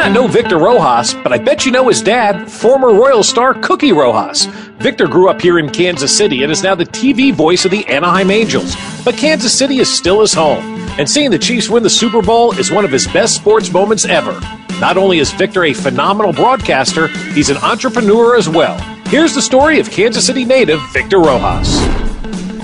Not know Victor Rojas, but I bet you know his dad, former Royal star Cookie Rojas. Victor grew up here in Kansas City and is now the TV voice of the Anaheim Angels. But Kansas City is still his home, and seeing the Chiefs win the Super Bowl is one of his best sports moments ever. Not only is Victor a phenomenal broadcaster, he's an entrepreneur as well. Here's the story of Kansas City native Victor Rojas.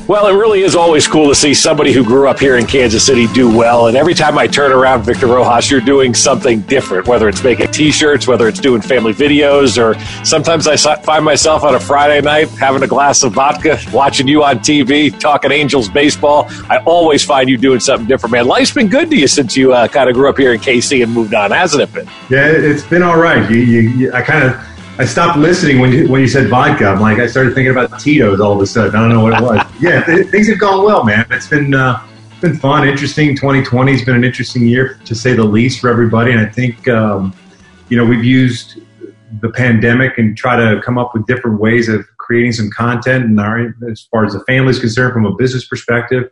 Well, it really is always cool to see somebody who grew up here in Kansas City do well. And every time I turn around, Victor Rojas, you're doing something different, whether it's making t shirts, whether it's doing family videos, or sometimes I find myself on a Friday night having a glass of vodka, watching you on TV, talking Angels baseball. I always find you doing something different, man. Life's been good to you since you uh, kind of grew up here in KC and moved on, hasn't it been? Yeah, it's been all right. You, you, you I kind of I stopped listening when you when you said vodka. I'm like, I started thinking about Tito's all of a sudden. I don't know what it was. yeah, th- things have gone well, man. It's been uh, been fun, interesting. 2020 has been an interesting year to say the least for everybody, and I think um, you know we've used the pandemic and try to come up with different ways of creating some content, and our, as far as the family is concerned, from a business perspective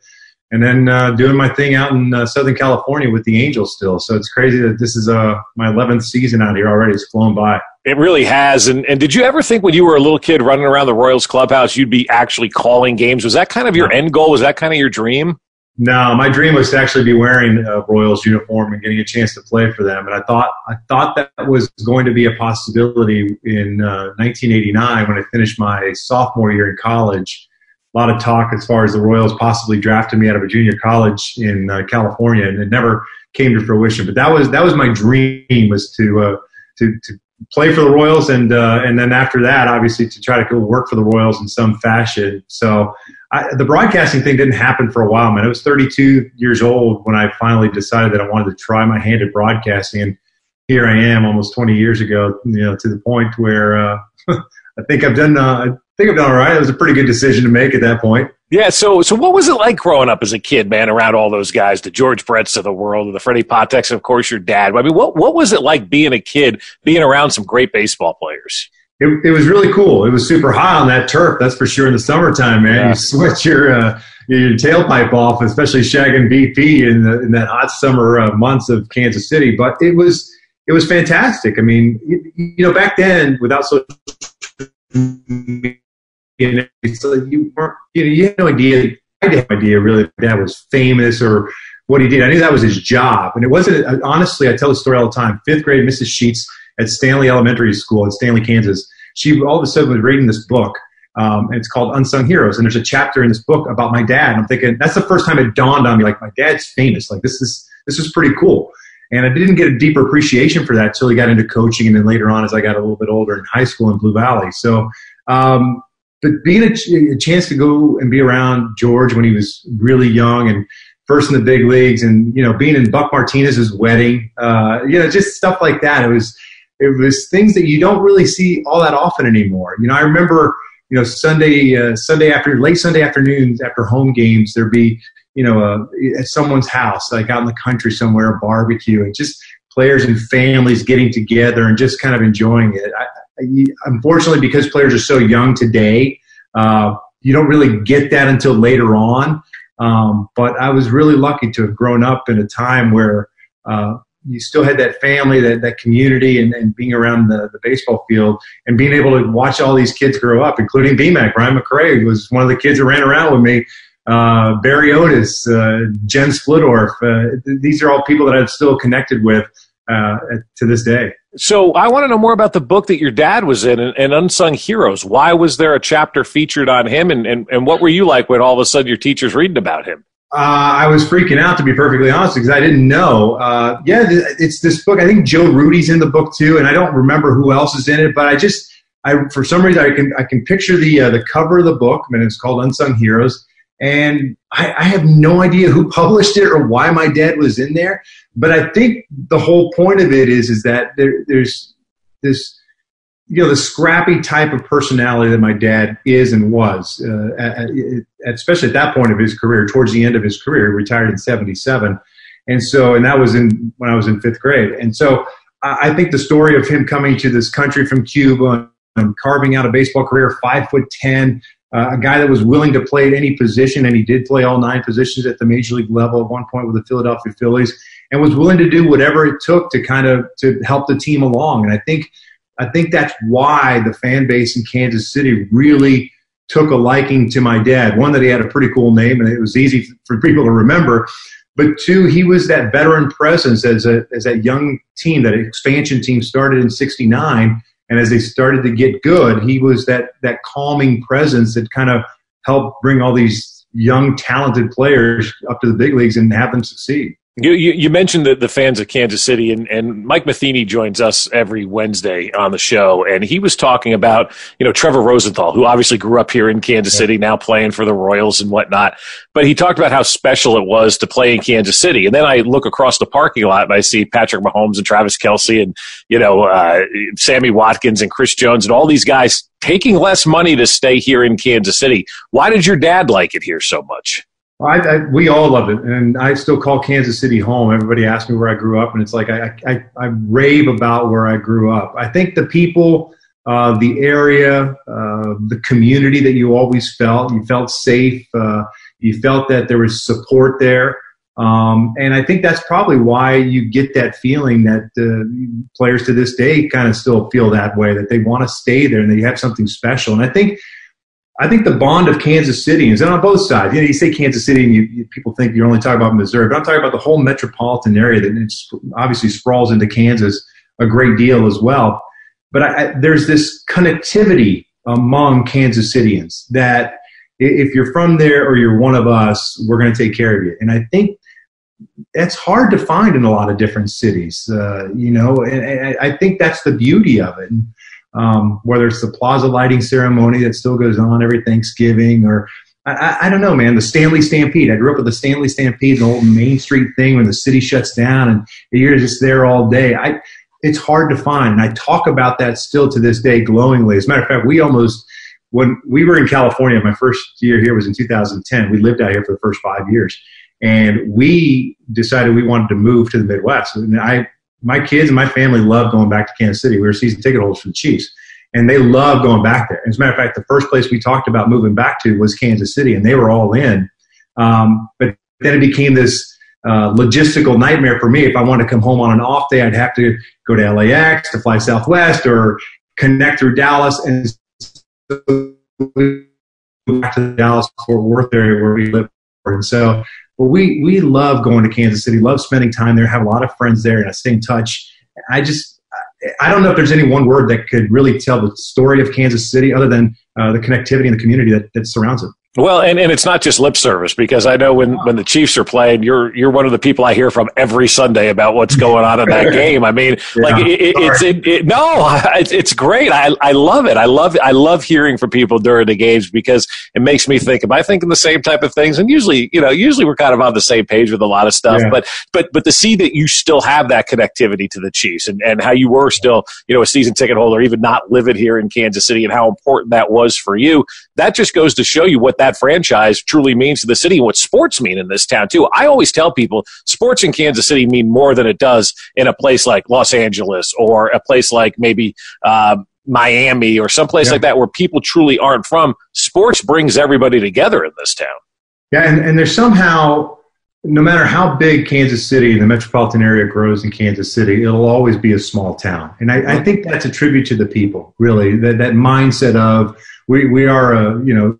and then uh, doing my thing out in uh, Southern California with the Angels still. So it's crazy that this is uh, my 11th season out here already. It's flown by. It really has. And, and did you ever think when you were a little kid running around the Royals clubhouse, you'd be actually calling games? Was that kind of your end goal? Was that kind of your dream? No, my dream was to actually be wearing a Royals uniform and getting a chance to play for them. And I thought I thought that was going to be a possibility in 1989 uh, when I finished my sophomore year in college a lot of talk as far as the Royals possibly drafting me out of a junior college in uh, California, and it never came to fruition. But that was that was my dream was to uh, to to play for the Royals, and uh, and then after that, obviously to try to go work for the Royals in some fashion. So I, the broadcasting thing didn't happen for a while, man. I was 32 years old when I finally decided that I wanted to try my hand at broadcasting, and here I am, almost 20 years ago. You know, to the point where uh, I think I've done. Uh, I think I've done all right. It was a pretty good decision to make at that point. Yeah. So, so what was it like growing up as a kid, man, around all those guys, the George Bretts of the world, the Freddie Pateks, of course, your dad. I mean, what what was it like being a kid, being around some great baseball players? It, it was really cool. It was super hot on that turf, that's for sure. In the summertime, man, yeah. you switch your uh, your tailpipe off, especially shagging BP in, the, in that hot summer uh, months of Kansas City. But it was it was fantastic. I mean, you, you know, back then without social you know, so you weren't, you know, you had no idea. I had no idea really that was famous or what he did. I knew that was his job, and it wasn't. Honestly, I tell the story all the time. Fifth grade, Mrs. Sheets at Stanley Elementary School in Stanley, Kansas. She all of a sudden was reading this book. Um, and it's called Unsung Heroes. And there's a chapter in this book about my dad. And I'm thinking that's the first time it dawned on me, like my dad's famous. Like this is this is pretty cool. And I didn't get a deeper appreciation for that until he got into coaching, and then later on as I got a little bit older in high school in Blue Valley. So um, but being a, a, chance to go and be around George when he was really young and first in the big leagues, and you know, being in Buck Martinez's wedding, uh, you know, just stuff like that. It was it was things that you don't really see all that often anymore. You know, I remember you know Sunday uh, Sunday after late Sunday afternoons after home games, there'd be you know uh, at someone's house, like out in the country somewhere, a barbecue, and just players and families getting together and just kind of enjoying it. I, unfortunately, because players are so young today, uh, you don't really get that until later on. Um, but I was really lucky to have grown up in a time where uh, you still had that family, that, that community, and, and being around the, the baseball field and being able to watch all these kids grow up, including BMAC. Brian McRae was one of the kids that ran around with me. Uh, Barry Otis, uh, Jen Splittorff. Uh, these are all people that I'm still connected with uh, to this day. So I want to know more about the book that your dad was in and, and, Unsung Heroes. Why was there a chapter featured on him, and, and, and what were you like when all of a sudden your teacher's reading about him? Uh, I was freaking out, to be perfectly honest, because I didn't know. Uh, yeah, it's this book. I think Joe Rudi's in the book too, and I don't remember who else is in it. But I just, I for some reason, I can I can picture the uh, the cover of the book, and it's called Unsung Heroes. And I, I have no idea who published it or why my dad was in there. But I think the whole point of it is is that there, there's this you know the scrappy type of personality that my dad is and was, uh, at, at, especially at that point of his career, towards the end of his career, he retired in '77, and so and that was in when I was in fifth grade, and so I, I think the story of him coming to this country from Cuba and carving out a baseball career, five foot ten, uh, a guy that was willing to play at any position, and he did play all nine positions at the major league level at one point with the Philadelphia Phillies, and was willing to do whatever it took to kind of to help the team along, and I think I think that's why the fan base in Kansas City really took a liking to my dad. One, that he had a pretty cool name and it was easy for people to remember. But two, he was that veteran presence as, a, as that young team, that expansion team started in 69. And as they started to get good, he was that, that calming presence that kind of helped bring all these young, talented players up to the big leagues and have them succeed. You, you, you, mentioned the, the fans of Kansas City, and, and Mike Matheny joins us every Wednesday on the show, and he was talking about you know Trevor Rosenthal, who obviously grew up here in Kansas City, now playing for the Royals and whatnot. But he talked about how special it was to play in Kansas City, and then I look across the parking lot and I see Patrick Mahomes and Travis Kelce and you know uh, Sammy Watkins and Chris Jones, and all these guys taking less money to stay here in Kansas City. Why did your dad like it here so much? I, I, we all love it, and I still call Kansas City home. Everybody asks me where I grew up, and it's like I, I, I rave about where I grew up. I think the people, uh, the area, uh, the community that you always felt, you felt safe, uh, you felt that there was support there. Um, and I think that's probably why you get that feeling that uh, players to this day kind of still feel that way, that they want to stay there and they have something special. And I think I think the bond of Kansas City is on both sides. You know, you say Kansas City, and you, you, people think you're only talking about Missouri, but I'm talking about the whole metropolitan area that obviously sprawls into Kansas a great deal as well. But I, I, there's this connectivity among Kansas Citians that if you're from there or you're one of us, we're going to take care of you. And I think that's hard to find in a lot of different cities, uh, you know, and, and I think that's the beauty of it. And, um, whether it's the plaza lighting ceremony that still goes on every Thanksgiving or I, I, don't know, man. The Stanley Stampede. I grew up with the Stanley Stampede, the old Main Street thing when the city shuts down and you're just there all day. I, it's hard to find. And I talk about that still to this day glowingly. As a matter of fact, we almost, when we were in California, my first year here was in 2010. We lived out here for the first five years. And we decided we wanted to move to the Midwest. And I my kids and my family love going back to Kansas City. We were season ticket holders for the Chiefs, and they love going back there. As a matter of fact, the first place we talked about moving back to was Kansas City, and they were all in. Um, but then it became this uh, logistical nightmare for me. If I wanted to come home on an off day, I'd have to go to LAX to fly Southwest or connect through Dallas and back to the Dallas Fort Worth area where we live. And so but we we love going to Kansas City, love spending time there, have a lot of friends there, and I stay in touch. I just I don't know if there's any one word that could really tell the story of Kansas City other than uh, the connectivity and the community that, that surrounds it. Well, and, and it's not just lip service because I know when, when the Chiefs are playing, you're you're one of the people I hear from every Sunday about what's going on in that game. I mean, yeah, like it, it, it's it, it, no, it's, it's great. I I love it. I love I love hearing from people during the games because it makes me think. Am I thinking the same type of things? And usually, you know, usually we're kind of on the same page with a lot of stuff. Yeah. But but but to see that you still have that connectivity to the Chiefs and and how you were still you know a season ticket holder, even not living here in Kansas City, and how important that was for you. That just goes to show you what that franchise truly means to the city and what sports mean in this town too. I always tell people sports in Kansas City mean more than it does in a place like Los Angeles or a place like maybe uh, Miami or someplace yeah. like that where people truly aren't from. Sports brings everybody together in this town. Yeah, and, and there's somehow no matter how big Kansas City and the metropolitan area grows in Kansas City, it'll always be a small town. And I, I think that's a tribute to the people, really, that, that mindset of we, we are a, you know,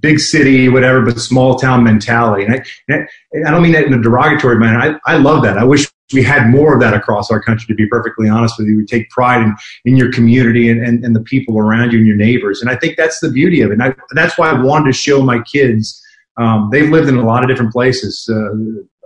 big city, whatever, but small town mentality. And I, I don't mean that in a derogatory manner. I, I love that. I wish we had more of that across our country, to be perfectly honest with you. We take pride in, in your community and, and, and the people around you and your neighbors. And I think that's the beauty of it. And I, that's why I wanted to show my kids – um, they've lived in a lot of different places. Uh,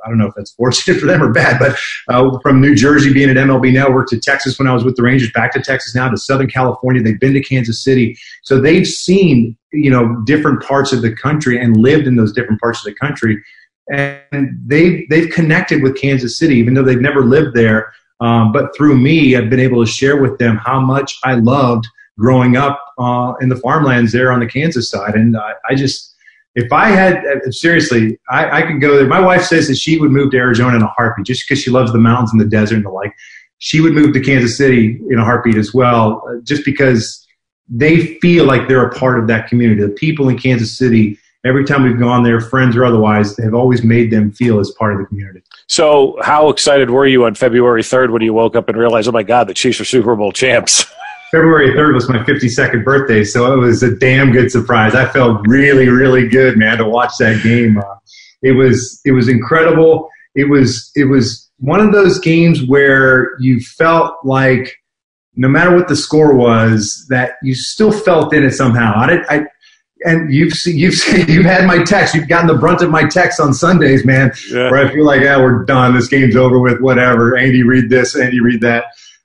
I don't know if that's fortunate for them or bad, but uh, from New Jersey being at MLB Network to Texas when I was with the Rangers, back to Texas now to Southern California. They've been to Kansas City, so they've seen you know different parts of the country and lived in those different parts of the country, and they've, they've connected with Kansas City even though they've never lived there. Um, but through me, I've been able to share with them how much I loved growing up uh, in the farmlands there on the Kansas side, and I, I just if I had uh, seriously, I, I, could go there. My wife says that she would move to Arizona in a heartbeat just because she loves the mountains and the desert and the like. She would move to Kansas City in a heartbeat as well, uh, just because they feel like they're a part of that community. The people in Kansas City, every time we've gone there, friends or otherwise, have always made them feel as part of the community. So, how excited were you on February 3rd when you woke up and realized, oh my God, the Chiefs are Super Bowl champs? February 3rd was my 52nd birthday, so it was a damn good surprise. I felt really, really good, man, to watch that game. Uh, it was it was incredible. It was it was one of those games where you felt like no matter what the score was, that you still felt in it somehow. I, did, I and you've seen, you've seen, you've had my text. You've gotten the brunt of my text on Sundays, man. Yeah. Where I feel like, yeah, we're done. This game's over with. Whatever. Andy, Reid this. Andy, Reid that.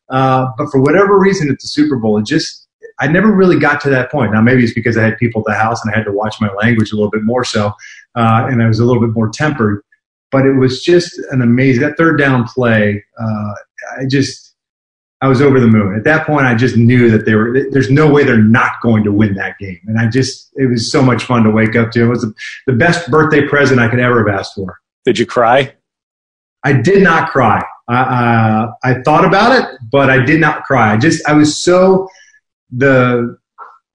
Uh, but for whatever reason at the Super Bowl, it just I never really got to that point. Now maybe it's because I had people at the house and I had to watch my language a little bit more so, uh, and I was a little bit more tempered. But it was just an amazing that third down play. Uh, I just I was over the moon. At that point, I just knew that they were. There's no way they're not going to win that game, and I just it was so much fun to wake up to. It was the, the best birthday present I could ever have asked for. Did you cry? I did not cry. Uh, I thought about it, but I did not cry. I just I was so the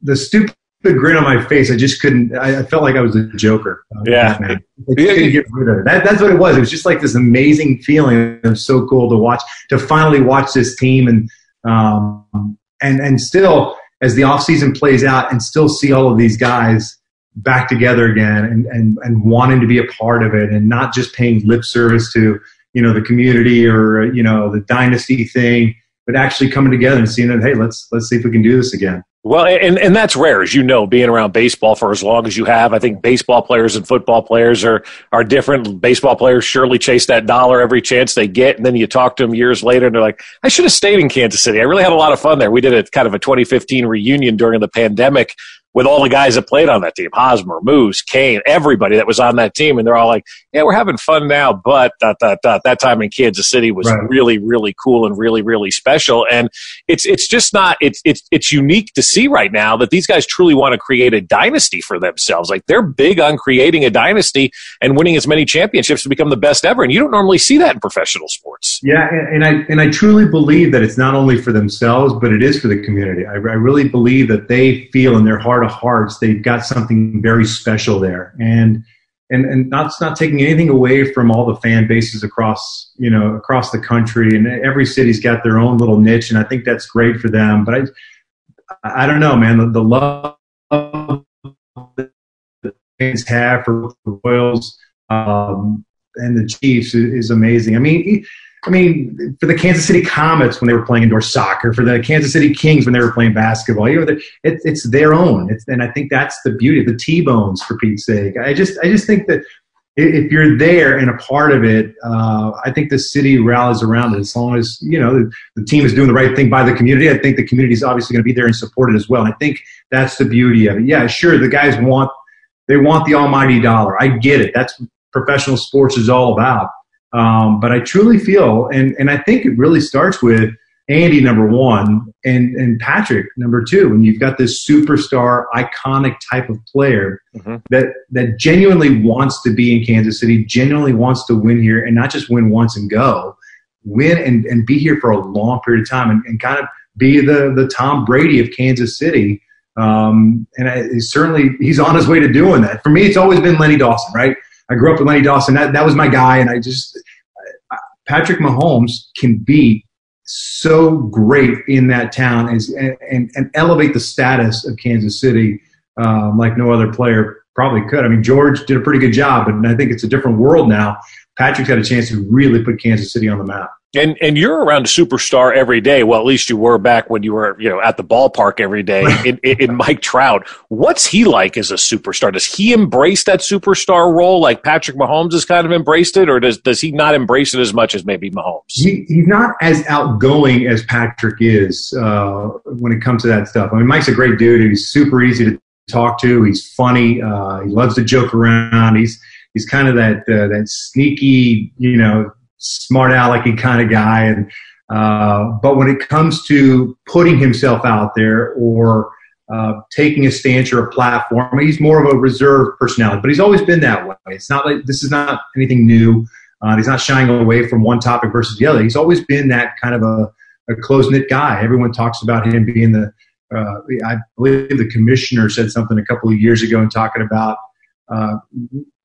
the stupid grin on my face. I just couldn't. I, I felt like I was a joker. Uh, yeah, I couldn't get rid of it. That, that's what it was. It was just like this amazing feeling. It was so cool to watch to finally watch this team and um, and and still as the off season plays out and still see all of these guys back together again and, and, and wanting to be a part of it and not just paying lip service to you know the community or uh, you know the dynasty thing, but actually coming together and seeing that hey, let's let's see if we can do this again. Well, and, and that's rare, as you know, being around baseball for as long as you have. I think baseball players and football players are, are different. Baseball players surely chase that dollar every chance they get. And then you talk to them years later and they're like, I should have stayed in Kansas City. I really had a lot of fun there. We did a kind of a 2015 reunion during the pandemic with all the guys that played on that team Hosmer, Moose, Cain, everybody that was on that team. And they're all like, yeah, we're having fun now, but dot, dot, dot. that time in Kansas City was right. really, really cool and really, really special. And it's, it's just not, it's, it's, it's unique to see right now that these guys truly want to create a dynasty for themselves. Like they're big on creating a dynasty and winning as many championships to become the best ever. And you don't normally see that in professional sports. Yeah. And, and I, and I truly believe that it's not only for themselves, but it is for the community. I, I really believe that they feel in their heart heart of hearts, they've got something very special there. And and and not not taking anything away from all the fan bases across you know across the country, and every city's got their own little niche, and I think that's great for them. But I I don't know, man, the, the love that the fans have for the Royals um, and the Chiefs is amazing. I mean I mean, for the Kansas City Comets when they were playing indoor soccer, for the Kansas City Kings when they were playing basketball, you know, it, it's their own. It's, and I think that's the beauty of the T-bones, for Pete's sake. I just, I just think that if you're there and a part of it, uh, I think the city rallies around it as long as you know the, the, team is doing the right thing by the community. I think the community is obviously going to be there and support it as well. And I think that's the beauty of it. Yeah, sure, the guys want they want the almighty dollar. I get it. That's professional sports is all about. Um, but I truly feel, and, and I think it really starts with Andy, number one, and, and Patrick, number two. And you've got this superstar, iconic type of player mm-hmm. that, that genuinely wants to be in Kansas City, genuinely wants to win here, and not just win once and go, win and, and be here for a long period of time and, and kind of be the, the Tom Brady of Kansas City. Um, and I, certainly he's on his way to doing that. For me, it's always been Lenny Dawson, right? I grew up with Lenny Dawson. That that was my guy, and I just Patrick Mahomes can be so great in that town and, and, and elevate the status of Kansas City um, like no other player probably could. I mean, George did a pretty good job, but I think it's a different world now. Patrick's had a chance to really put Kansas City on the map. And and you're around a superstar every day. Well, at least you were back when you were you know at the ballpark every day. In, in, Mike Trout, what's he like as a superstar? Does he embrace that superstar role like Patrick Mahomes has kind of embraced it, or does does he not embrace it as much as maybe Mahomes? He, he's not as outgoing as Patrick is uh, when it comes to that stuff. I mean, Mike's a great dude. He's super easy to talk to. He's funny. Uh, he loves to joke around. He's he's kind of that uh, that sneaky, you know, smart alecky kind of guy. And uh, but when it comes to putting himself out there or uh, taking a stance or a platform, he's more of a reserved personality. But he's always been that way. It's not like this is not anything new. Uh, he's not shying away from one topic versus the other. He's always been that kind of a, a close knit guy. Everyone talks about him being the uh, I believe the commissioner said something a couple of years ago and talking about uh,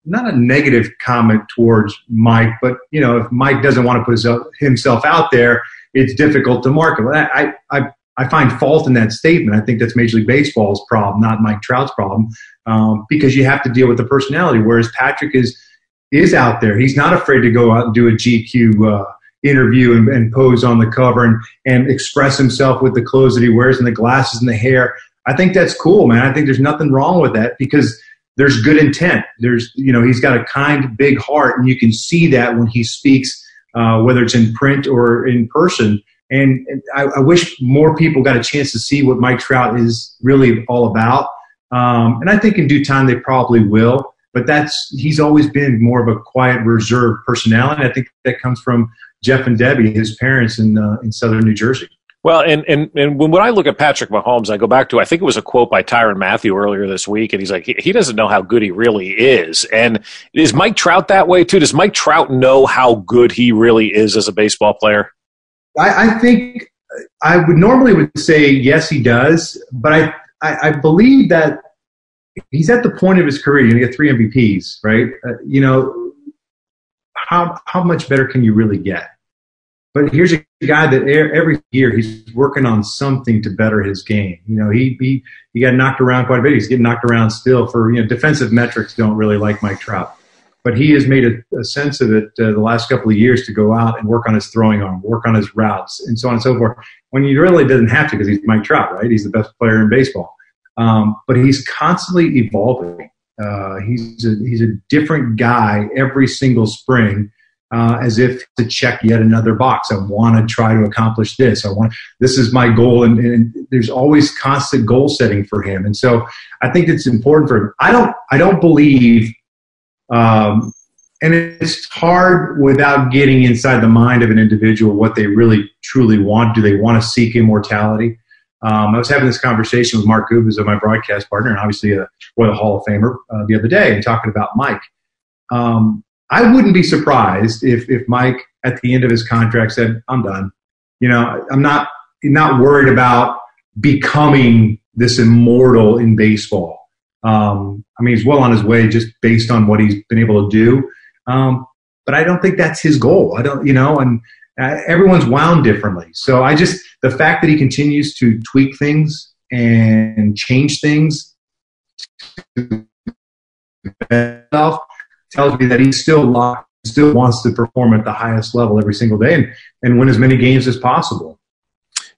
not a negative comment towards Mike, but you know, if Mike doesn't want to put himself out there, it's difficult to market. I, I, I find fault in that statement. I think that's Major League Baseball's problem, not Mike Trout's problem, um, because you have to deal with the personality. Whereas Patrick is is out there. He's not afraid to go out and do a GQ uh, interview and, and, pose on the cover and, and express himself with the clothes that he wears and the glasses and the hair. I think that's cool, man. I think there's nothing wrong with that because there's good intent. There's, you know, he's got a kind, big heart, and you can see that when he speaks, uh, whether it's in print or in person. And, I, I, wish more people got a chance to see what Mike Trout is really all about. Um, and I think in due time they probably will. But that's he's always been more of a quiet, reserved personality. I think that comes from Jeff and Debbie, his parents in uh, in southern New Jersey. Well, and, and, and when, I look at Patrick Mahomes, I go back to, I think it was a quote by Tyrann Mathieu earlier this week, and he's like, he, he doesn't know how good he really is. And is Mike Trout that way too? Does Mike Trout know how good he really is as a baseball player? I, I think I would normally would say yes, he does, but I, I, I believe that he's at the point of his career. You get three MVPs, right? Uh, you know, how how much better can you really get? But here's a guy that every year he's working on something to better his game. You know, he he he got knocked around quite a bit. He's getting knocked around still for you know defensive metrics don't really like Mike Trout, but he has made a, a sense of it uh, the last couple of years to go out and work on his throwing arm, work on his routes, and so on and so forth. When he really doesn't have to because he's Mike Trout, right? He's the best player in baseball, um, but he's constantly evolving. Uh, he's a, he's a different guy every single spring uh, as if to check yet another box. I want to try to accomplish this. I want this is my goal, and, and, there's always constant goal setting for him. And so I think it's important for him. I don't I don't believe, um, and it's hard without getting inside the mind of an individual what they really truly want. Do they want to seek immortality? Um, I was having this conversation with Mark who's my broadcast partner, and obviously a Royal Hall of Famer, uh, the other day, and talking about Mike. Um, I wouldn't be surprised if if Mike at the end of his contract said, "I'm done." You know, I'm not not worried about becoming this immortal in baseball. Um, I mean, he's well on his way just based on what he's been able to do. Um, but I don't think that's his goal. I don't, you know, and uh, everyone's wound differently. So I just the fact that he continues to tweak things and change things tells me that he's still locked, still wants to perform at the highest level every single day and, and win as many games as possible.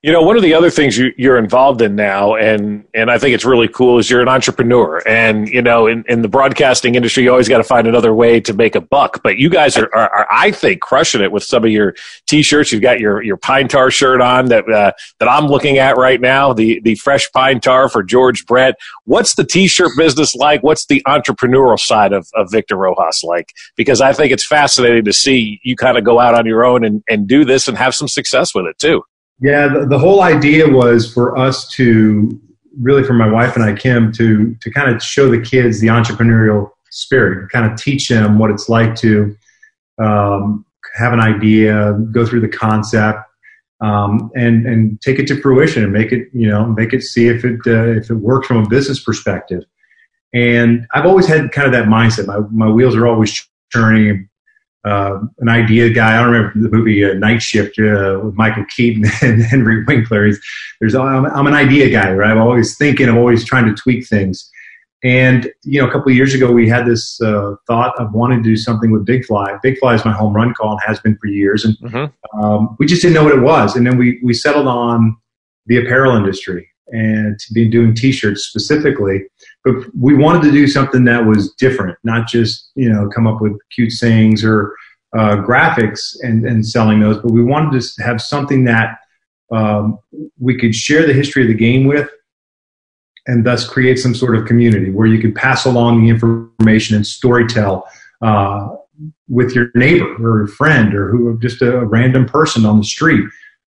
You know, one of the other things you, are involved in now, and and I think it's really cool, is you're an entrepreneur. And you know, in, in the broadcasting industry, you always got to find another way to make a buck. But you guys are, are, are, I think, crushing it with some of your t-shirts. You've got your your pine tar shirt on that uh, that I'm looking at right now. The the fresh pine tar for George Brett. What's the t-shirt business like? What's the entrepreneurial side of, of Victor Rojas like? Because I think it's fascinating to see you kind of go out on your own and, and do this and have some success with it too. Yeah, the, the, whole idea was for us to really, for my wife and I, Kim, to to kind of show the kids the entrepreneurial spirit, kind of teach them what it's like to um, have an idea, go through the concept, um, and and take it to fruition and make it you know make it see if it uh, if it works from a business perspective. And I've always had kind of that mindset. My, my wheels are always churning. Uh, an idea guy. I don't remember the movie uh, Night Shift uh, with Michael Keaton and Henry Winkler. He's, there's, I'm, I'm, an idea guy, right? I'm always thinking. I'm always trying to tweak things. And you know, a couple of years ago, we had this uh, thought of wanting to do something with Big Fly. Big Fly is my home run call and has been for years, and mm-hmm. um, we just didn't know what it was. And then we we settled on the apparel industry and to be doing T-shirts specifically. But we wanted to do something that was different, not just you know come up with cute sayings or uh, graphics and and selling those, but we wanted to have something that um, we could share the history of the game with and thus create some sort of community where you can pass along the information and storytell uh, with your neighbor or a friend or who just a random person on the street.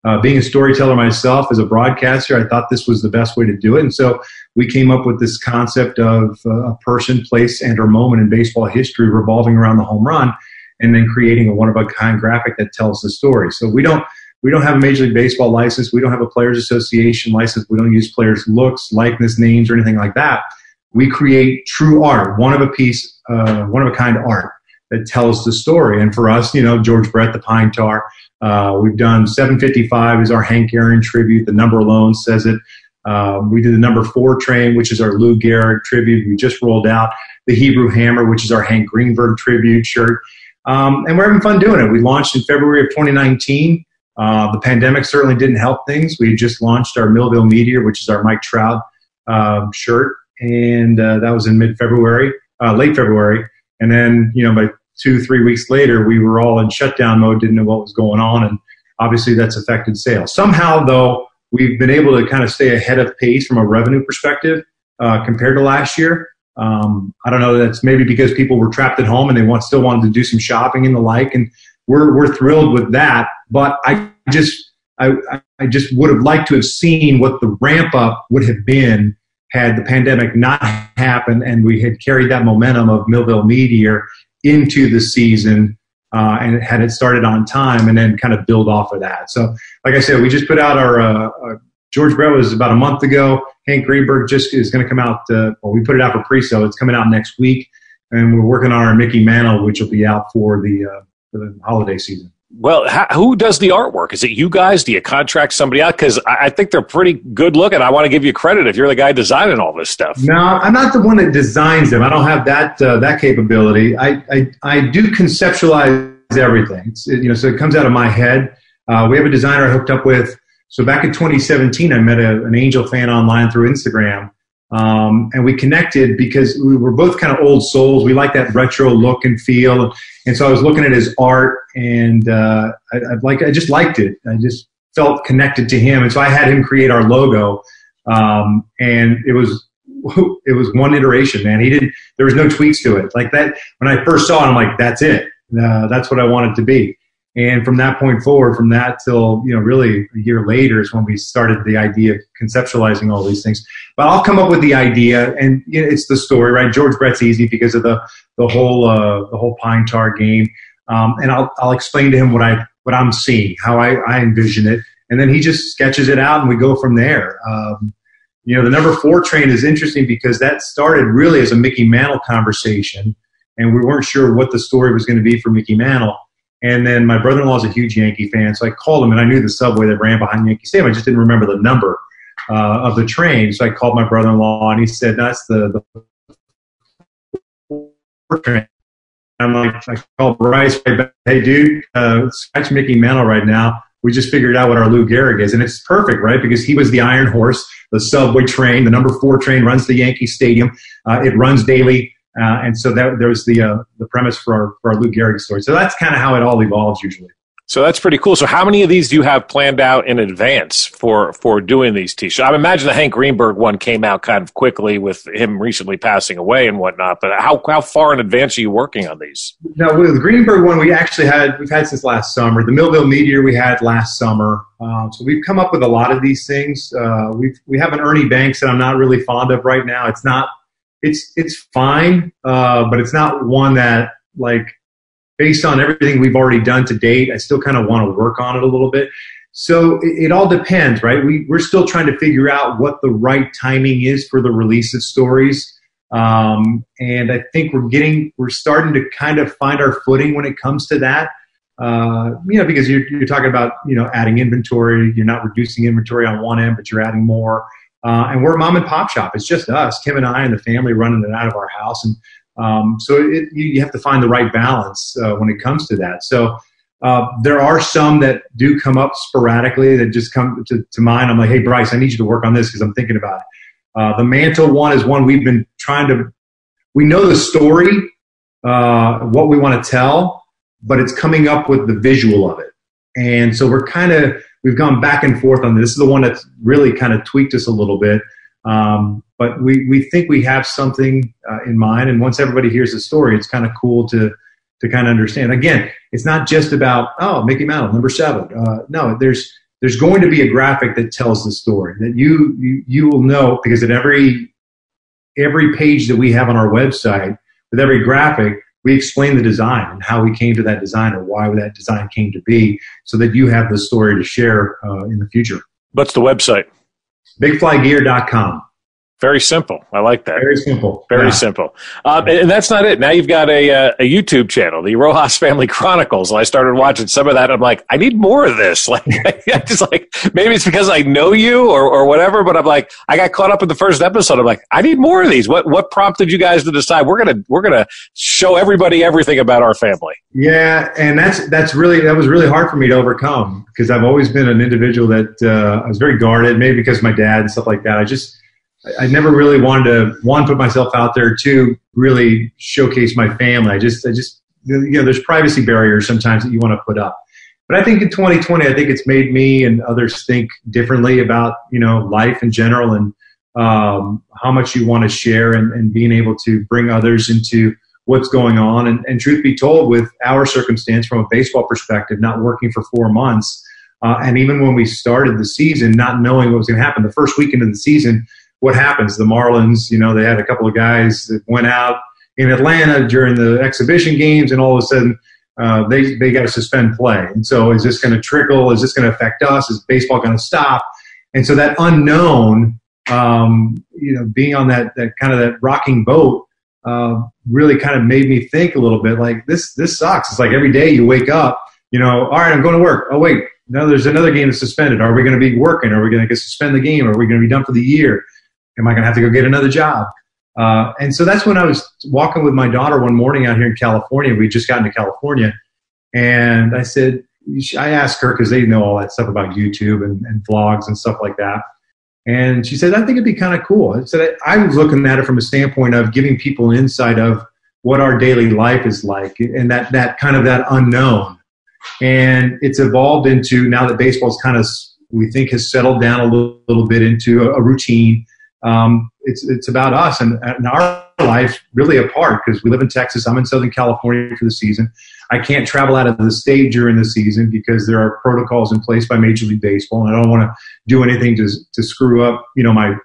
Uh, being a storyteller myself as a broadcaster, I thought this was the best way to do it, and so we came up with this concept of uh, a person, place, and or moment in baseball history revolving around the home run, and then creating a one of a kind graphic that tells the story. So we don't we don't have a Major League Baseball license. We don't have a Players Association license. We don't use players' looks, likeness, names, or anything like that. We create true art, one of a piece, uh, one of a kind art that tells the story. And for us, you know, George Brett, the Pine Tar, uh, we've done 755 is our Hank Aaron tribute. The number alone says it. Um, we did the number four train, which is our Lou Gehrig tribute. We just rolled out the Hebrew Hammer, which is our Hank Greenberg tribute shirt. Um, and we're having fun doing it. We launched in February of 2019. Uh, the pandemic certainly didn't help things. We just launched our Millville Meteor, which is our Mike Trout uh, shirt, and uh, that was in mid-February, uh, late February. And then, you know, by two, three weeks later, we were all in shutdown mode, didn't know what was going on, and obviously that's affected sales. Somehow, though, we've been able to kind of stay ahead of pace from a revenue perspective uh, compared to last year. Um, I don't know. That's maybe because people were trapped at home and they want still wanted to do some shopping and the like, and we're we're thrilled with that. But I just I, I just would have liked to have seen what the ramp up would have been had the pandemic not happened and we had carried that momentum of Millville Meteor into the season uh, and had it started on time and then kind of build off of that. So, like I said, we just put out our uh, uh, George Brett was about a month ago. Hank Greenberg just is going to come out. Uh, well, we put it out for pre-sale. It's coming out next week, and we're working on our Mickey Mantle, which will be out for the, uh, for the holiday season. Well, how, who does the artwork? Is it you guys? Do you contract somebody out? Because I, I, think they're pretty good looking. I want to give you credit if you're the guy designing all this stuff. No, I'm not the one that designs them. I don't have that uh, that capability. I, I, I do conceptualize everything. It's, you know, so it comes out of my head. Uh, we have a designer I hooked up with. So back in 2017, I met a, an Angel fan online through Instagram, um, and we connected because we were both kind of old souls. We like that retro look and feel. And so I was looking at his art, and uh, I, I like I just liked it. I just felt connected to him, and so I had him create our logo. Um, and it was it was one iteration, man. He didn't. There was no tweaks to it. Like that. When I first saw it, I'm like, that's it. Uh, that's what I wanted to be. And from that point forward, from that till you know, really a year later is when we started the idea of conceptualizing all these things. But I'll come up with the idea, and it's the story, right? George Brett's easy because of the the whole uh, the whole pine tar game, um, and I'll I'll explain to him what I what I'm seeing, how I, I envision it, and then he just sketches it out, and we go from there. Um, you know, the number four train is interesting because that started really as a Mickey Mantle conversation, and we weren't sure what the story was going to be for Mickey Mantle. And then my brother-in-law is a huge Yankee fan, so I called him, and I knew the subway that ran behind Yankee Stadium. I just didn't remember the number uh, of the train, so I called my brother-in-law, and he said, "That's the, the train." I'm like, I called Bryce, hey dude, uh, scratch Mickey Mantle right now. We just figured out what our Lou Gehrig is, and it's perfect, right? Because he was the Iron Horse, the subway train, the number four train runs to Yankee Stadium. Uh, it runs daily. Uh, and so that there was the uh, the premise for our for our Lou Gehrig story. So that's kind of how it all evolves usually. So that's pretty cool. So how many of these do you have planned out in advance for for doing these t-shirts? I imagine the Hank Greenberg one came out kind of quickly with him recently passing away and whatnot. But how how far in advance are you working on these? Now with the Greenberg one, we actually had we've had since last summer. The Millville Meteor we had last summer. Um, so we've come up with a lot of these things. Uh, we we have an Ernie Banks that I'm not really fond of right now. It's not it's it's fine, uh, but it's not one that like based on everything we've already done to date. I still kind of want to work on it a little bit. So it, it all depends, right? We we're still trying to figure out what the right timing is for the release of stories. Um, and I think we're getting, we're starting to kind of find our footing when it comes to that. Uh, you know, because you're, you're talking about, you know, adding inventory. You're not reducing inventory on one end, but you're adding more. Uh, and we're a mom and pop shop. It's just us, Kim and I, and the family running it out of our house. And um, so it, you, have to find the right balance uh, when it comes to that. So uh, there are some that do come up sporadically that just come to, to mind. I'm like, hey, Bryce, I need you to work on this because I'm thinking about it. Uh, the mantle one is one we've been trying to. We know the story, uh, what we want to tell, but it's coming up with the visual of it. And so we're kind of we've gone back and forth on this. This is the one that's really kind of tweaked us a little bit. Um, but we, we think we have something uh, in mind. And once everybody hears the story, it's kind of cool to to kind of understand. Again, it's not just about oh Mickey Mantle number seven. Uh, no, there's there's going to be a graphic that tells the story that you, you you will know because at every every page that we have on our website with every graphic we explain the design and how we came to that design or why that design came to be so that you have the story to share uh, in the future. What's the website? Bigflygear.com. Very simple. I like that. Very simple. Very yeah. simple. Um, and that's not it. Now you've got a, uh, a YouTube channel, the Rojas Family Chronicles. And I started watching some of that. I'm like, I need more of this. Like, I just like maybe it's because I know you or, or whatever. But I'm like, I got caught up in the first episode. I'm like, I need more of these. What what prompted you guys to decide we're gonna we're gonna show everybody everything about our family? Yeah, and that's that's really that was really hard for me to overcome because I've always been an individual that uh, I was very guarded. Maybe because of my dad and stuff like that. I just I never really wanted to one put myself out there, two really showcase my family. I just I just you know there's privacy barriers sometimes that you want to put up. But I think in 2020, I think it's made me and others think differently about you know life in general and um, how much you want to share and, and being able to bring others into what's going on. And, and, truth be told, with our circumstance from a baseball perspective, not working for four months, uh, and even when we started the season, not knowing what was going to happen, the first weekend of the season, what happens? The Marlins, you know, they had a couple of guys that went out in Atlanta during the exhibition games, and all of a sudden uh, they they got to suspend play. And so, is this going to trickle? Is this going to affect us? Is baseball going to stop? And so that unknown, um, you know, being on that that kind of that rocking boat. Uh, really kind of made me think a little bit like this this sucks it's like every day you wake up you know all right i'm going to work oh wait now there's another game that's suspended are we going to be working are we going to suspend the game are we going to be done for the year Am I going to have to go get another job? Uh, and so that's when I was walking with my daughter one morning out here in California. We just got into California. And I said, I asked her because they know all that stuff about YouTube and, and, vlogs and stuff like that. And she said, I think it'd be kind of cool. I said, I was looking at it from a standpoint of giving people insight of what our daily life is like and that, that kind of that unknown. And it's evolved into now that baseball's kind of, we think has settled down a little, little bit into a, a routine um, it's it's about us and, and our life really apart because we live in Texas. I'm in Southern California for the season. I can't travel out of the state during the season because there are protocols in place by Major League Baseball, and I don't want to do anything to to screw up you know my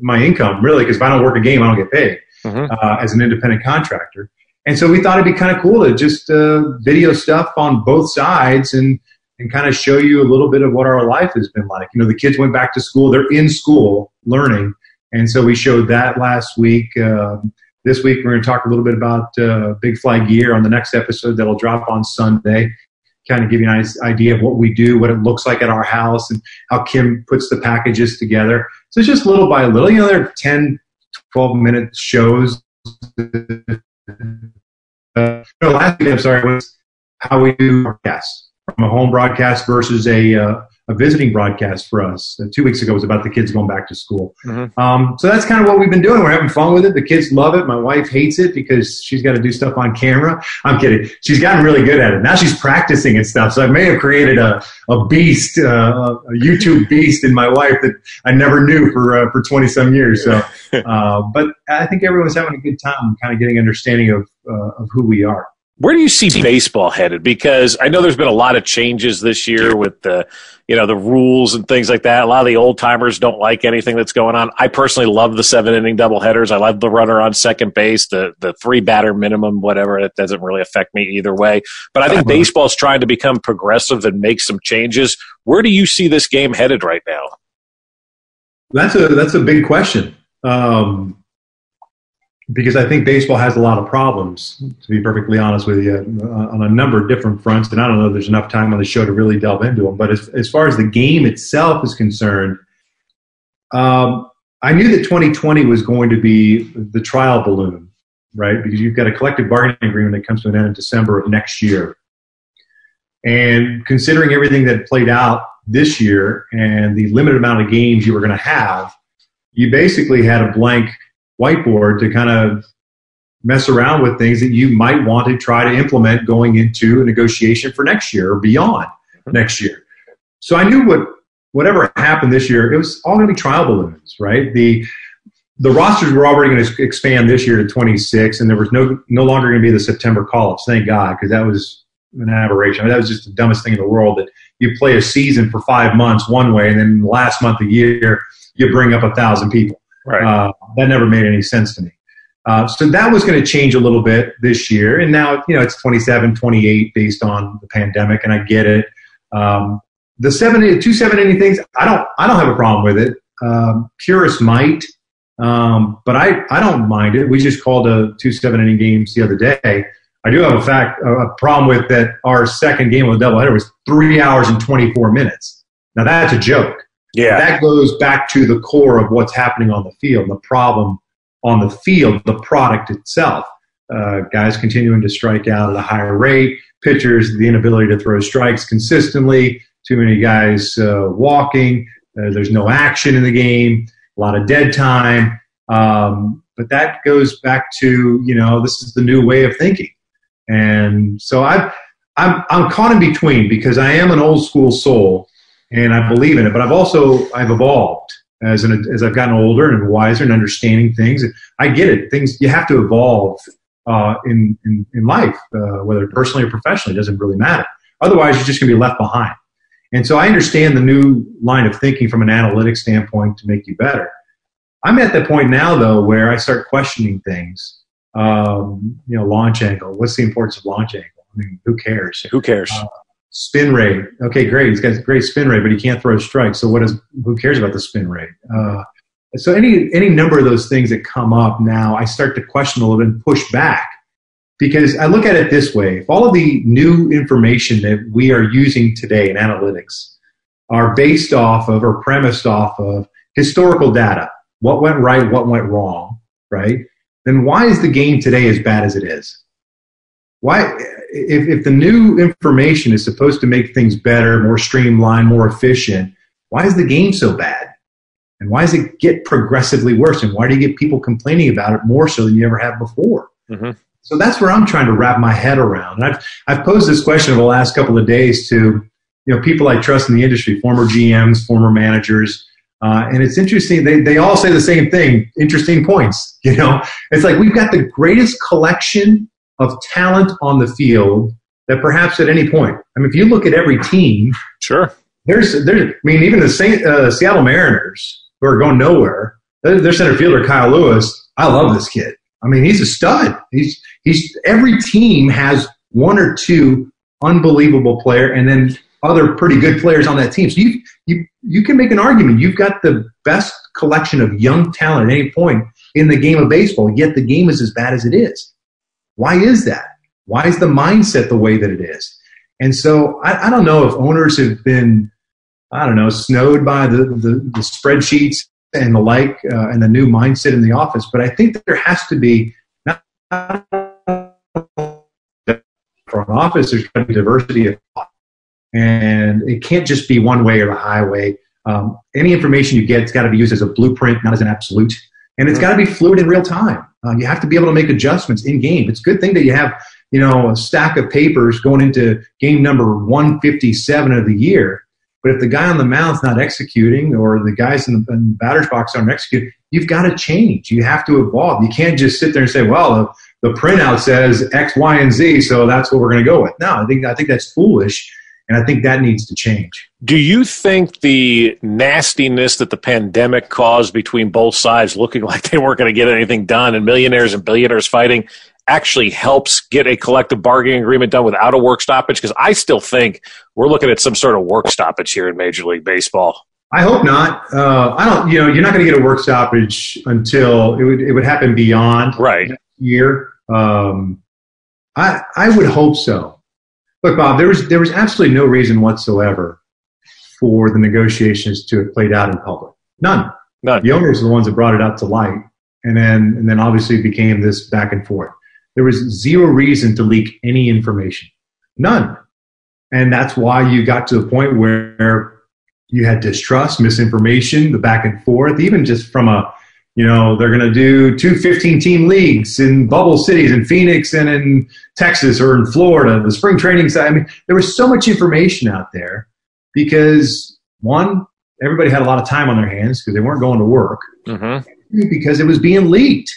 my income really because if I don't work a game, I don't get paid mm-hmm. uh, as an independent contractor. And so we thought it'd be kind of cool to just uh, video stuff on both sides and and kind of show you a little bit of what our life has been like. You know, the kids went back to school; they're in school learning and so we showed that last week. Uh, this week, we're going to talk a little bit about uh, Big Fly Gear on the next episode that'll drop on Sunday. Kind of give you an idea of what we do, what it looks like at our house, and how Kim puts the packages together. So it's just little by little. You know, they're 10, 12 minute shows. Uh, no, last week, I'm sorry, was how we do broadcast from a home broadcast versus a uh, a visiting broadcast for us. Uh, two weeks ago was about the kids going back to school. Mm-hmm. Um, so that's kind of what we've been doing. We're having fun with it. The kids love it. My wife hates it because she's got to do stuff on camera. I'm kidding. She's gotten really good at it. Now she's practicing and stuff. So I may have created a, a beast, uh, a YouTube beast in my wife that I never knew for, uh, for 20 some years. So, uh, but I think everyone's having a good time kind of getting understanding of, uh, of who we are. Where do you see baseball headed? Because I know there's been a lot of changes this year with the, you know, the rules and things like that. A lot of the old timers don't like anything that's going on. I personally love the seven inning double headers. I love the runner on second base, the the three batter minimum, whatever. It doesn't really affect me either way. But I think uh-huh. baseball's trying to become progressive and make some changes. Where do you see this game headed right now? That's a that's a big question. Um, because I think baseball has a lot of problems, to be perfectly honest with you, uh, on a number of different fronts. And I don't know if there's enough time on the show to really delve into them. But as, as far as the game itself is concerned, um, I knew that 2020 was going to be the trial balloon, right? Because you've got a collective bargaining agreement that comes to an end in December of next year. And considering everything that played out this year and the limited amount of games you were going to have, you basically had a blank whiteboard to kind of mess around with things that you might want to try to implement going into a negotiation for next year or beyond mm-hmm. next year. So I knew what whatever happened this year, it was all going to be trial balloons, right? The the rosters were already going to expand this year to 26, and there was no no longer going to be the September call-ups. Thank God, because that was an aberration. I mean, that was just the dumbest thing in the world. That you play a season for five months one way, and then the last month of the year you bring up a thousand people. Right. Uh, that never made any sense to me. Uh, so that was going to change a little bit this year, and now you know it's 27, 28 based on the pandemic, and I get it. Um, the seven, two seven things, I don't, I don't have a problem with it. Um, purists might, um, but I, I don't mind it. We just called a two seven inning games the other day. I do have a fact, a problem with that. Our second game of the doubleheader was three hours and 24 minutes. Now that's a joke. Yeah. That goes back to the core of what's happening on the field, the problem on the field, the product itself. Uh, guys continuing to strike out at a higher rate, pitchers, the inability to throw strikes consistently, too many guys uh, walking, uh, there's no action in the game, a lot of dead time. Um, but that goes back to, you know, this is the new way of thinking. And so I've, I'm, I'm caught in between because I am an old school soul and I believe in it, but I've also, I've evolved as an, as I've gotten older and wiser and understanding things. I get it. Things, you have to evolve uh, in, in, in life, uh, whether personally or professionally, it doesn't really matter. Otherwise, you're just going to be left behind. And so I understand the new line of thinking from an analytic standpoint to make you better. I'm at the point now, though, where I start questioning things. Um, you know, launch angle. What's the importance of launch angle? I mean, who cares? Who cares? Uh, spin rate. Okay, great. He's got a great spin rate, but he can't throw strikes. So what is? Who cares about the spin rate? Uh, so any any number of those things that come up now, I start to question a little bit and push back because I look at it this way: if all of the new information that we are using today in analytics are based off of or premised off of historical data, what went right, what went wrong, right? Then why is the game today as bad as it is? Why, if, if the new information is supposed to make things better, more streamlined, more efficient, why is the game so bad? And why does it get progressively worse? And why do you get people complaining about it more so than you ever have before? Mm-hmm. So that's where I'm trying to wrap my head around. And I've, I've posed this question over the last couple of days to you know people I trust in the industry, former GMs, former managers, uh, and it's interesting. They they all say the same thing. Interesting points. You know, it's like we've got the greatest collection of talent on the field that perhaps at any point. I mean, if you look at every team, Sure. there's there. I mean, even the Saint, uh, Seattle Mariners who are going nowhere. Their, their center fielder Kyle Lewis. I love this kid. I mean, he's a stud. He's he's every team has one or two unbelievable player, and then other pretty good players on that team. So you you you can make an argument. You've got the best collection of young talent at any point in the game of baseball. Yet the game is as bad as it is. Why is that? Why is the mindset the way that it is? And so I, I don't know if owners have been, I don't know, snowed by the, the, the spreadsheets and the like uh, and the new mindset in the office, but I think there has to be not for an office, there's got to be diversity of thought. And it can't just be one way or the highway. Um, any information you get, it's got to be used as a blueprint, not as an absolute. And it's got to be fluid in real time. Uh, you have to be able to make adjustments in game. It's a good thing that you have, you know, a stack of papers going into game number 157 of the year. But if the guy on the mound's not executing or the guys in the, in the batter's box aren't executing, you've got to change. You have to evolve. You can't just sit there and say, well, the, the printout says X, Y, and Z, so that's what we're going to go with. No, I think, I think that's foolish. And I think that needs to change. Do you think the nastiness that the pandemic caused between both sides, looking like they weren't going to get anything done, and millionaires and billionaires fighting, actually helps get a collective bargaining agreement done without a work stoppage? Because I still think we're looking at some sort of work stoppage here in Major League Baseball. I hope not. Uh, I don't. You know, you're not going to get a work stoppage until it would it would happen beyond right year. Um, I I would hope so. Look, Bob, there was there was absolutely no reason whatsoever for the negotiations to have played out in public. None. None. The owners are the ones that brought it out to light, and then and then obviously became this back and forth. There was zero reason to leak any information. None. And that's why you got to the point where you had distrust, misinformation, the back and forth, even just from a, you know, they're going to do two 15 team leagues in bubble cities in Phoenix and in Texas or in Florida, the spring training side. I mean, there was so much information out there because one, everybody had a lot of time on their hands because they weren't going to work mm-hmm. because it was being leaked.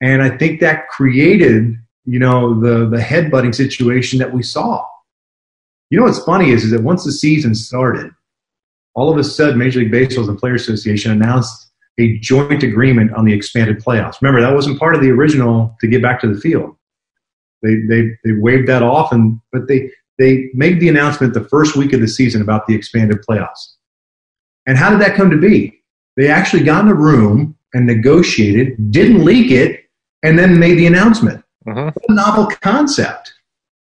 And I think that created, you know, the, the headbutting situation that we saw. You know what's funny is, is that once the season started, all of a sudden Major League Baseball and Players Association announced a joint agreement on the expanded playoffs. Remember, that wasn't part of the original to get back to the field. They, they, they waved that off, and but they, they made the announcement the first week of the season about the expanded playoffs. And how did that come to be? They actually got in a room and negotiated, didn't leak it, and then made the announcement. Mm-hmm. What a novel concept.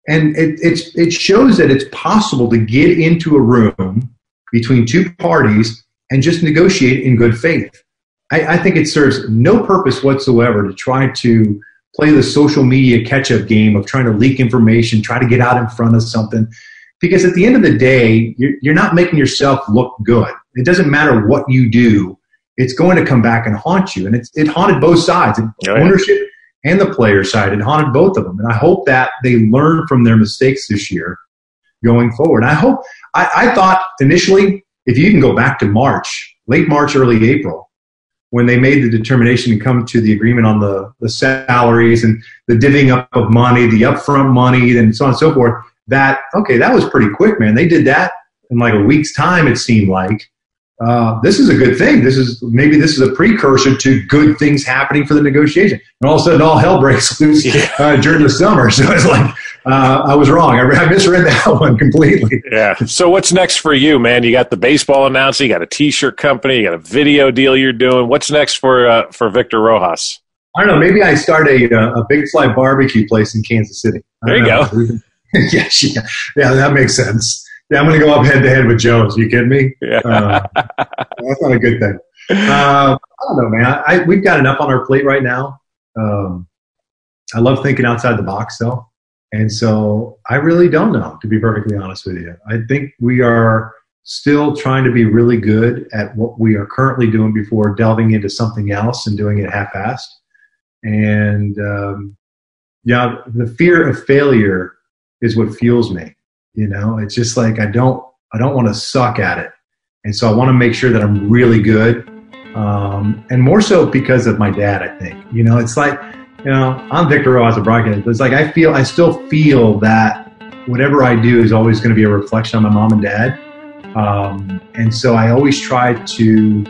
And it, it's, it shows that it's possible to get into a room between two parties and just negotiate in good faith. I, I think it serves no purpose whatsoever to try to play the social media catch up game of trying to leak information, try to get out in front of something. Because at the end of the day, you're, you're not making yourself look good. It doesn't matter what you do, it's going to come back and haunt you. And it's, it haunted both sides Oh, yeah. ownership and the player side. It haunted both of them. And I hope that they learn from their mistakes this year going forward. I hope, I, I thought initially, if you can go back to March, late March, early April, when they made the determination to come to the agreement on the, the salaries and the divvying up of money, the upfront money, and so on and so forth, that, okay, that was pretty quick, man. They did that in like a week's time, it seemed like. Uh, this is a good thing. This is maybe this is a precursor to good things happening for the negotiation. And all of a sudden, all hell breaks loose uh, during the summer. So it's like uh, I was wrong. I, I misread that one completely. Yeah. So what's next for you, man? You got the baseball announcing, you got a T-shirt company, you got a video deal you're doing. What's next for uh, for Victor Rojas? I don't know. Maybe I start a uh, a big fly barbecue place in Kansas City. There you know. yeah, yeah, yeah, that makes sense. Yeah, I'm going to go up head to head with Jones. You kidding me? Yeah. Uh, that's not a good thing. Uh, I don't know, man. I, we've got enough on our plate right now. Um, I love thinking outside the box, though. And so I really don't know, to be perfectly honest with you. I think we are still trying to be really good at what we are currently doing before delving into something else and doing it half-assed. And um, yeah, the fear of failure is what fuels me. You know, it's just like I don't I don't want to suck at it, and so I want to make sure that I'm really good, um, and more so because of my dad. I think you know, it's like you know, I'm Victor Rojas a broadcaster. It's like I feel I still feel that whatever I do is always going to be a reflection on my mom and dad, um, and so I always try to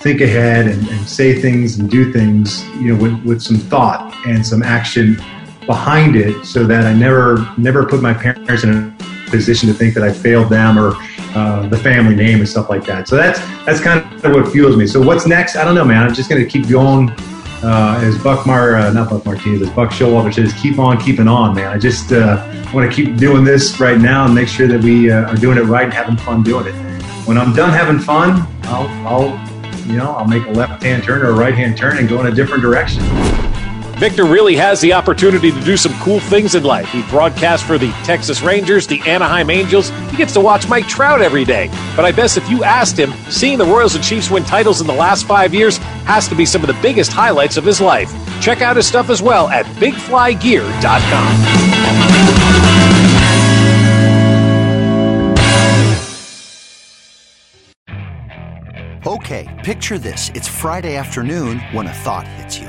think ahead and, and say things and do things, you know, with, with some thought and some action behind it, so that I never never put my parents in a position to think that I failed them or uh, the family name and stuff like that. So that's that's kind of what fuels me. So what's next? I don't know, man. I'm just going to keep going. Uh, as Buck Mar, uh, not Buck Martinez, as Buck Showalter says, keep on keeping on, man. I just uh, want to keep doing this right now and make sure that we uh, are doing it right and having fun doing it. When I'm done having fun, I'll, I'll you know, I'll make a left-hand turn or a right-hand turn and go in a different direction. Victor really has the opportunity to do some cool things in life. He broadcasts for the Texas Rangers, the Anaheim Angels. He gets to watch Mike Trout every day. But I guess if you asked him, seeing the Royals and Chiefs win titles in the last five years has to be some of the biggest highlights of his life. Check out his stuff as well at bigflygear.com. Okay, picture this. It's Friday afternoon when a thought hits you.